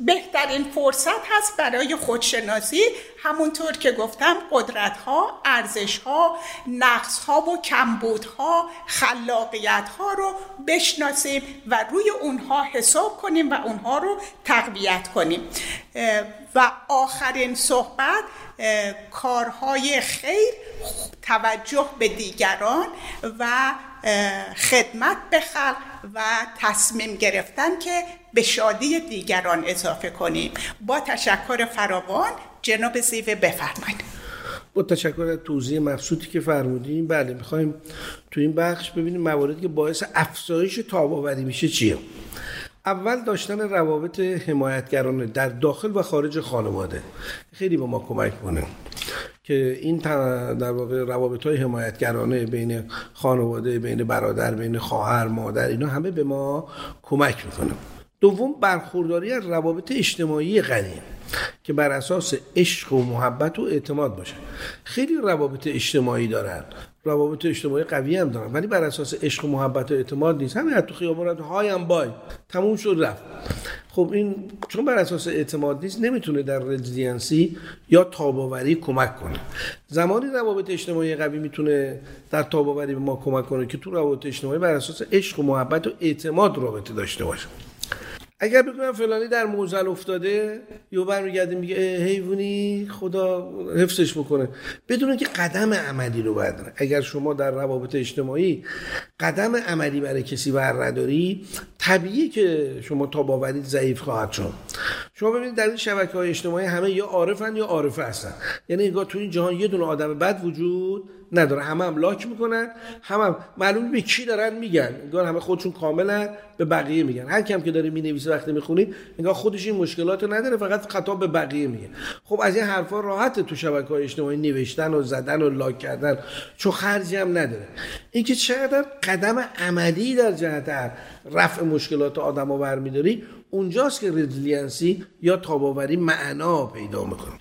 B: بهترین فرصت هست برای خودشناسی همونطور که گفتم قدرت ها ارزش ها نقص ها و کمبود ها خلاقیت ها رو بشناسیم و روی اونها حساب کنیم و اونها رو تقویت کنیم. و آخرین صحبت کارهای خیر توجه به دیگران و خدمت به خلق و تصمیم گرفتن که به شادی دیگران اضافه کنیم. با تشکر فراوان جناب زیوه بفرمایید.
A: با تشکر از توضیح مبسوطی که فرمودیم بله می‌خوایم تو این بخش ببینیم مواردی که باعث افزایش تاباوری میشه چیه. اول داشتن روابط حمایتگرانه در داخل و خارج خانواده. خیلی به ما کمک کنه که این در واقع روابط های حمایتگرانه بین خانواده بین برادر بین خواهر مادر اینا همه به ما کمک می‌کنه. دوم برخورداری از روابط اجتماعی غنی. که بر اساس عشق و محبت و اعتماد باشه خیلی روابط اجتماعی دارن. روابط اجتماعی قوی هم دارن ولی بر اساس عشق و محبت و اعتماد نیست. همین تو خیابان های هم بای تموم شد رفت. خب این چون بر اساس اعتماد نیست نمی‌تونه در resiliency یا تاب‌آوری کمک کنه. زمانی روابط اجتماعی قوی می‌تونه در تاب‌آوری به ما کمک کنه که تو روابط اجتماعی بر اساس عشق و محبت و اعتماد رابطه داشته باشه. اگر بگم فلانی در معضل افتاده یا برمیگرده میگه حیوونی خدا حفظش بکنه. بدون که قدم عملی رو برداره. اگر شما در روابط اجتماعی قدم عملی برای کسی بر نداری طبیعی که شما تا باورید ضعیف خواهد شد. شما ببینید در این شبکه های اجتماعی همه یا عارفن یا عارفه هستن. یعنی انگار تو این جهان یه دونه آدم بد وجود نداره. همه هم لاک می‌کنن همه هم معلوم به کی دارن میگن. انگار همه خودشون کاملا به بقیه میگن. هر کم که داره می‌نویسه وقتی می‌خونی انگار خودش این مشکلات رو نداره فقط خطاب به بقیه میگه. خب از این حرفا راحت تو شبکه های اجتماعی نوشتن و زدن و لاک کردن چون خرجی هم نداره. اینکه چقدر قدم عملی در جهت رفع مشکلات آدمو برمیداری اونجاست که resiliency یا تاب‌آوری معنا پیدا می‌کنه.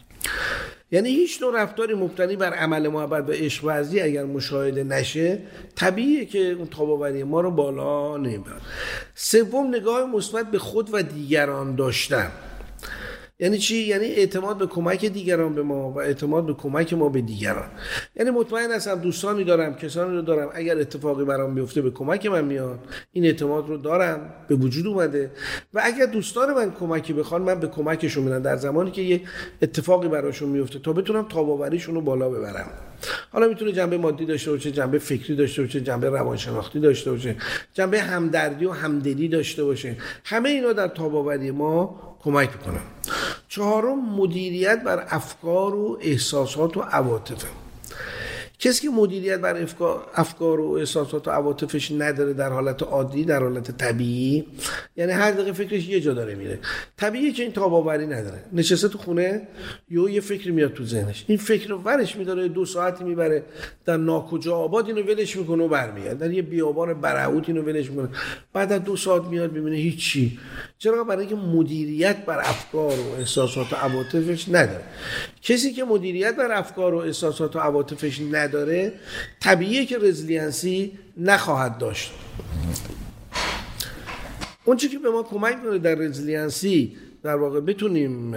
A: یعنی هیچ نوع رفتاری مبتنی بر عمل محبت و عشق ورزی اگر مشاهده نشه طبیعیه که اون تاب‌آوری ما رو بالا نمی‌بره. سوم نگاه مثبت به خود و دیگران داشتن. یعنی چی؟ یعنی اعتماد به کمک دیگران به ما و اعتماد به کمک ما به دیگران. یعنی مطمئن هستم دوستانی دارم کسانی رو دارم. اگر اتفاقی برام بیفته به کمک من میاد این اعتماد رو دارم. به وجود اومده. و اگر دوستان من کمکی بخوان من به کمکشون میدم در زمانی که یک اتفاقی براشون میفته تا بتونم تاباوریشون رو بالا ببرم. حالا می‌تونه جنبه مادی داشته باشه جنبه فکری داشته باشه جنبه روانشناختی داشته باشه جنبه همدردی و همدلی داشته باشه. همه اینا در تاباوری ما کمک می‌کنن چهارم مدیریت بر افکار و احساسات و عواطف کسی که مدیریت بر افکار و احساسات و عواطفش نداره در حالت عادی در حالت طبیعی یعنی هر دقیقه فکرش یه جا داره میره. طبیعیه که این تاباوری نداره. نشسته تو خونه یه یه فکری میاد تو ذهنش. این فکر رو ورش میداره دو ساعتی می‌بره در ناکجا آباد اینو ولش می‌کنه و برمیاد در یه بیابان برعوت اینو ولش می‌کنه. بعد از دو ساعت میاد می‌بینه هیچی. چرا؟ برای اینکه مدیریت بر افکار و احساسات و عواطفش نداره. کسی که مدیریت بر افکار و احساسات و عواطفش نداره طبیعیه که resiliency نخواهد داشت. اون که به ما کمک کنه در resiliency در واقع بتونیم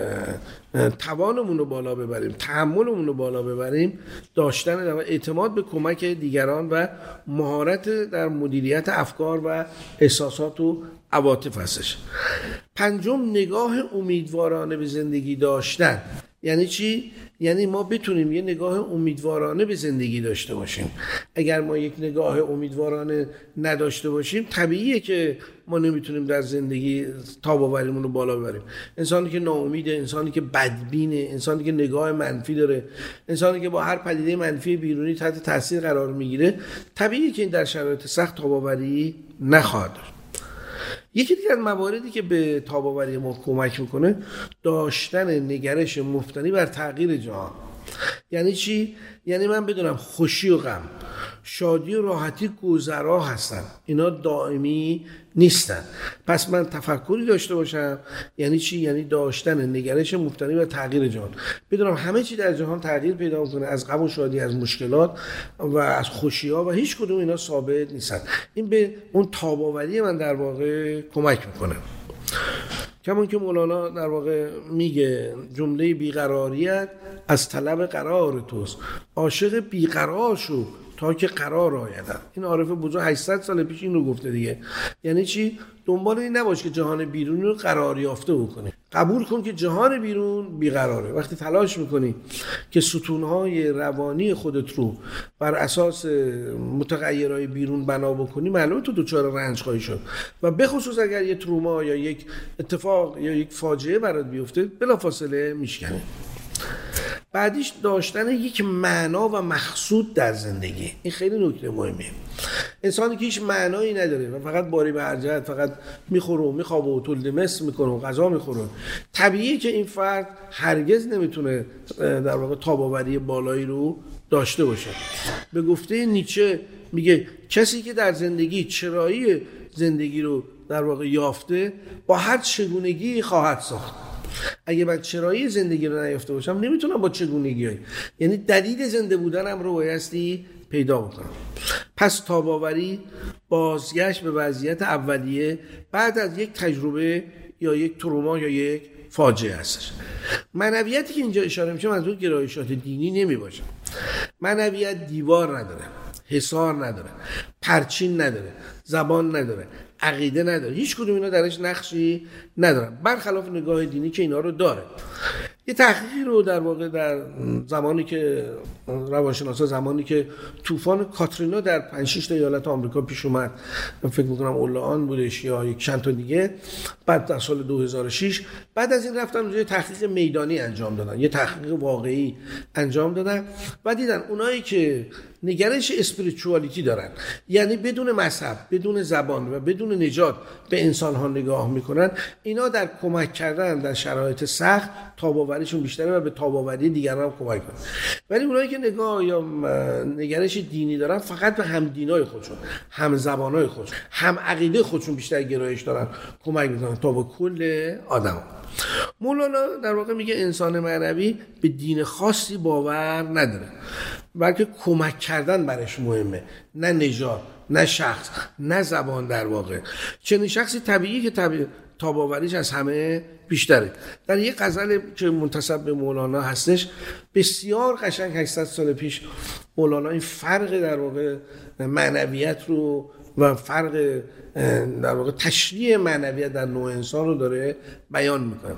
A: توانمون رو بالا ببریم تحملمون رو بالا ببریم داشتن اعتماد به کمک دیگران و مهارت در مدیریت افکار و احساسات و عواطف هستش. پنجم نگاه امیدوارانه به زندگی داشتن. یعنی چی؟ یعنی ما بتونیم یه نگاه امیدوارانه به زندگی داشته باشیم. اگر ما یک نگاه امیدوارانه نداشته باشیم طبیعیه که ما نمی‌تونیم در زندگی تاباوریمون رو بالا ببریم. انسانی که ناامیده انسانی که بدبینه انسانی که نگاه منفی داره انسانی که با هر پدیده منفی بیرونی تحت تاثیر قرار می‌گیره طبیعیه که این در شرایط سخت تاباوری نخواهد داشت. یکی دیگر از مواردی که به تاباوری ما کمک می‌کنه داشتن نگرش مفتنی بر تغییر جهان. یعنی چی؟ یعنی من بدونم خوشی و غم شادی و راحتی گذرا هستن. اینا دائمی نیستن. پس من تفکری داشته باشم یعنی چی؟ یعنی داشتن نگرش مفتنی و تغییر جهان. بدونم همه چی در جهان تغییر پیدا می‌کنه از غم و شادی از مشکلات و از خوشی ها و هیچ کدوم اینا ثابت نیستن. این به اون تاباوری من در واقع کمک می‌کنه. کمون که مولانا در واقع میگه جمله بیقراریت از طلب قرار توست. عاشق بیقرار شو تا که قرار آیدم. این عارف بزرگ 800 سال پیش این رو گفته دیگه. یعنی چی؟ دنبال این نباش که جهان بیرون رو قرار یافته بکنی. قبول کن که جهان بیرون بیقراره. وقتی تلاش می‌کنی که ستونهای روانی خودت رو بر اساس متغیرهای بیرون بنا بکنی معلومه تو دچار رنج خواهی شد. و بخصوص اگر یه تروما یا یک اتفاق یا یک فاجعه برات بیفته بلافاصله میشکنه بعدیش داشتن یک معنا و مقصود در زندگی. این خیلی نکته مهمه انسانی که هیچ معنایی نداره و فقط باری به جهت فقط می‌خوره و میخوابه و تولد مثل می‌کنه و غذا می‌خوره. طبیعیه که این فرد هرگز نمی‌تونه در واقع تاباوری بالایی رو داشته باشه. به گفته نیچه میگه کسی که در زندگی چرایی زندگی رو در واقع یافته با هر چگونگی خواهد ساخت. اگه من چرایی زندگی رو نیافته باشم نمی‌تونم با چگونگی های. یعنی دلیل زنده بودنم رو بایستی پیدا بکنم. پس تاباوری بازگشت به وضعیت اولیه بعد از یک تجربه یا یک تروما یا یک فاجعه هستش منویتی که اینجا اشاره میشه منظور گرایشات دینی نمی باشه. منویت دیوار نداره حصار نداره پرچین نداره زبان نداره. عقیده نداره. هیچ کدوم اینا درش نقشی ندارن. برخلاف نگاه دینی که اینا رو داره. یه تحقیقی رو در واقع در زمانی که روانشناسا زمانی که طوفان کاترینا در 5 6 تا ایالت آمریکا پیش اومد. فکر می‌کنم اولان بودش یا یک چند تا دیگه. بعد در سال 2006 بعد از این رفتن اونجا تحقیق میدانی انجام دادن. یه تحقیق واقعی انجام دادن. و دیدن اونایی که نگرش اسپریچوالیتی دارن. یعنی بدون مذهب بدون زبان و بدون نجات به انسان ها نگاه می‌کنن. اینا در کمک کردن در شرایط سخت تاباوریشون بیشتره و به تاباوری دیگران هم کمک کنن. ولی اونایی که نگاه یا نگرش دینی دارن فقط به هم دینای خودشون هم زبانای خودشون هم عقیده خودشون بیشتر گرایش دارن کمک می‌کنن تا به کل آدم. مولانا در واقع میگه انسان معنوی به دین خاصی باور نداره بلکه کمک کردن برش مهمه. نه نژاد نه شخص نه زبان در واقع. چنین شخصی طبیعی که طبیعی تاباوریش از همه بیشتره. در یک غزل که منتصب به مولانا هستش بسیار قشنگ 800 سال پیش مولانا این فرق در واقع معنویت رو و فرق در واقع تشریع معنویت در نوع انسان رو داره بیان می‌کنه.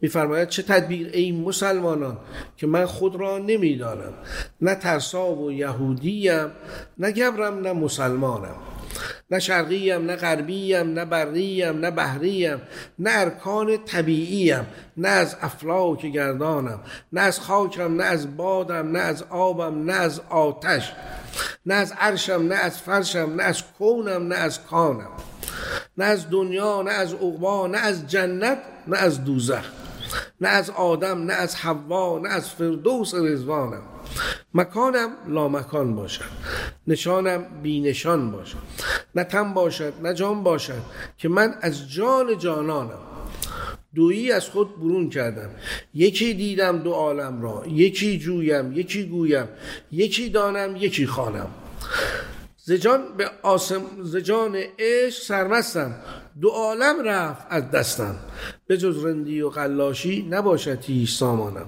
A: میفرماید چه تدبیر ای مسلمانان که من خود را نمی‌دانم. نه ترسا و یهودیم نه گبرم نه مسلمانم. نه شرقیم نه غربیم نه بریم نه بحریم نه ارکان طبیعیم نه از افلاک گردانم نه از خاکم نه از بادم نه از آبم نه از آتش نه از عرشم نه از فرشم نه از کونم نه از کانم نه از دنیا نه از عقبا نه از جنت نه از دوزخ نه از آدم نه از حوا نه از فردوس رزوانم مکانم لامکان باشد نشانم بی نشان باشد. نه تن باشد نه جان باشد که من از جان جانانم. دویی از خود برون کردم. یکی دیدم دو عالم را. یکی جویم یکی گویم. یکی دانم یکی خانم زجان به آسم زجان عشق سرمستم. دو عالم رفت از دستم. به جز رندی و قلاشی نباشد هیچ سامانم.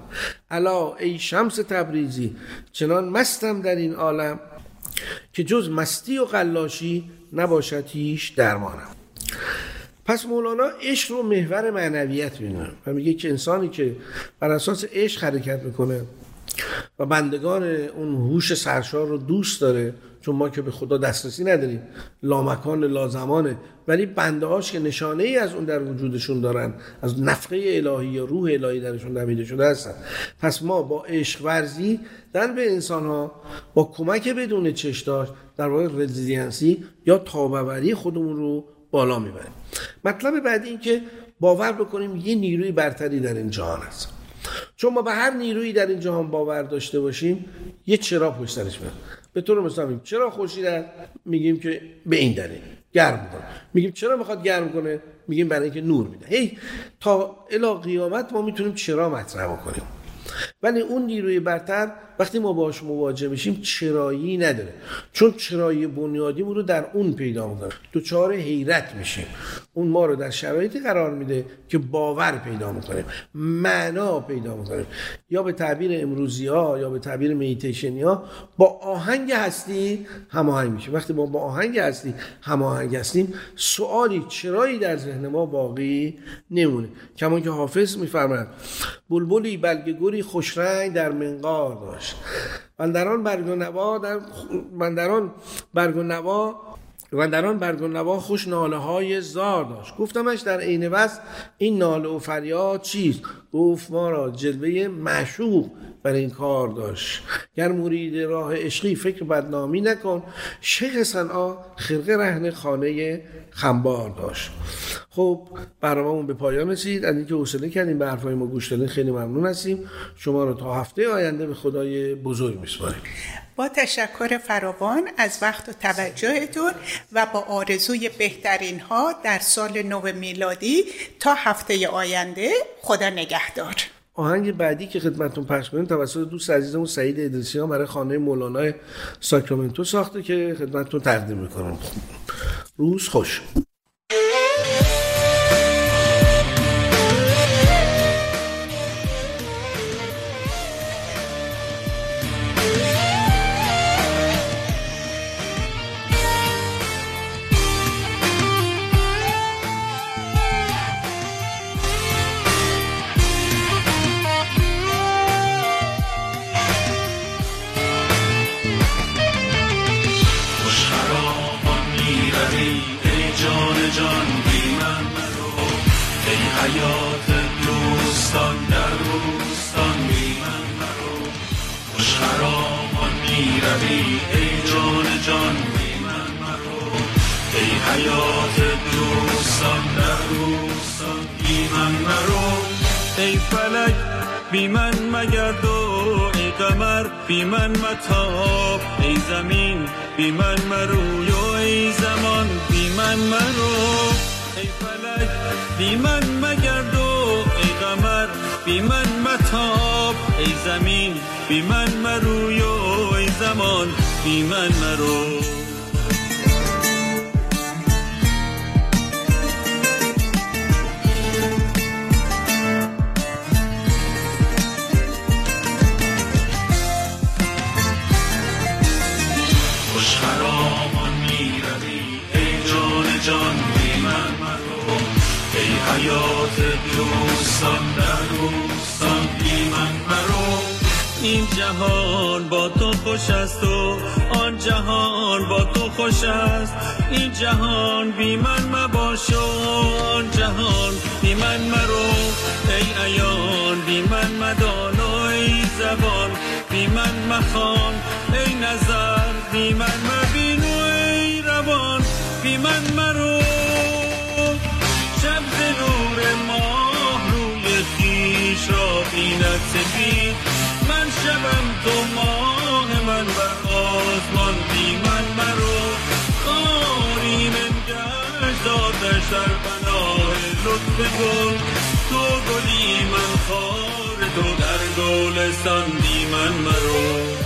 A: الا ای شمس تبریزی چنان مستم در این عالم که جز مستی و قلاشی نباشد هیچ درمانم. پس مولانا عشق رو محور معنویت می‌دونه و میگه که انسانی که بر اساس عشق حرکت می‌کنه و بندگان اون هوش سرشار رو دوست داره چون ما که به خدا دسترسی نداریم. لامکان لازمانه. ولی بنده هاش که نشانه ای از اون در وجودشون دارن از نفقه الهی یا روح الهی درشون دمیده شده هستن. پس ما با عشق ورزی در به انسان ها با کمک بدون چش داشت در واقع رزیدینسی یا تابوری خودمون رو بالا می‌بریم. مطلب بعدی این که باور بکنیم یه نیروی برتری در این جهان هست. چون ما به هر نیرویی در این جهان باور داشته باشیم یه چرا پشت سرش به طور میگیم چرا خورشید میگیم که به این دلیل. گرم می‌کنه. میگیم چرا می‌خواد گرم کنه؟ میگیم برای اینکه نور میده. هی تا الی قیامت ما می‌تونیم چرا مطرح بکنیم؟ ولی اون نیروی برتر وقتی ما باش مواجه میشیم چرایی نداره. چون چرایی بنیادی رو در اون پیدا می‌کنه. دوچار حیرت میشیم. اون ما رو در شرایطی قرار میده که باور پیدا می‌کنیم. معنا پیدا می‌کنیم. یا به تعبیر امروزی ها یا به تعبیر میتیشنی ها با آهنگ هستی هماهنگ میشه وقتی ما با آهنگ هستی هماهنگ هستیم سوالی چرایی در ذهن ما باقی نمونه. کما که حافظ میفرماید بلبلی بلگگوری خوشرنگ در منقار داشت بندران برگ و نوا در بندران برگ و نوا و در آن برگ و نوا خوش ناله های زار داشت. گفتمش در عین وصل این ناله و فریاد چیست؟ گفت ما را جلوه معشوق بر این کار داشت. گر مرید راه عشقی فکر بدنامی نکن شیخ صنعا خرقه رهن خانه خنبار داشت. خب برنامه‌مون به پایان رسید. از اینکه حوصله کردیم به حرفای ما گوش دادین خیلی ممنون هستیم. شما رو تا هفته آینده به خدای بزرگ میسپاریم.
B: با تشکر فراوان از وقت و توجهتون و با آرزوی بهترین ها در سال نو میلادی تا هفته آینده خدا نگهدار.
A: آهنگ بعدی که خدمتتون پخش کنیم توسط دوست عزیزمون سعید ادریسیان برای خانه مولانا ساکرامنتو ساخته که خدمتتون تقدیم می‌کنم. روز خوش
E: خوش. ای جان جان بی من مرو ای حیات دوستان در روستان بی من مرو ای فلک بی من مگردو. ای قمر بی من متاب. ای زمین بی من مرو ای زمان بی من مرو ای فلک بی من مگردو. ای قمر بی من متاب. ای زمین بی من مرو یا ای زمان بی من مرو. خوش خرامان می‌روی ای جان جان بی من مرو. ای حیات این جهان با تو خوش است و آن جهان با تو خوش است. این جهان بی من مباش و آن جهان بی من مرو. ای ایان بی من مدان و ای زبان بی من مخان ای نظر بی من مبین و ای روان بی من مرو. شب نور ماه روی خیش را بیند سفید. من شبم تو ماه من بر آسمان بی من مرو. خاری من گشت در بنای لطف گل. تو گلی من خار تو در گلستان بی من مرو.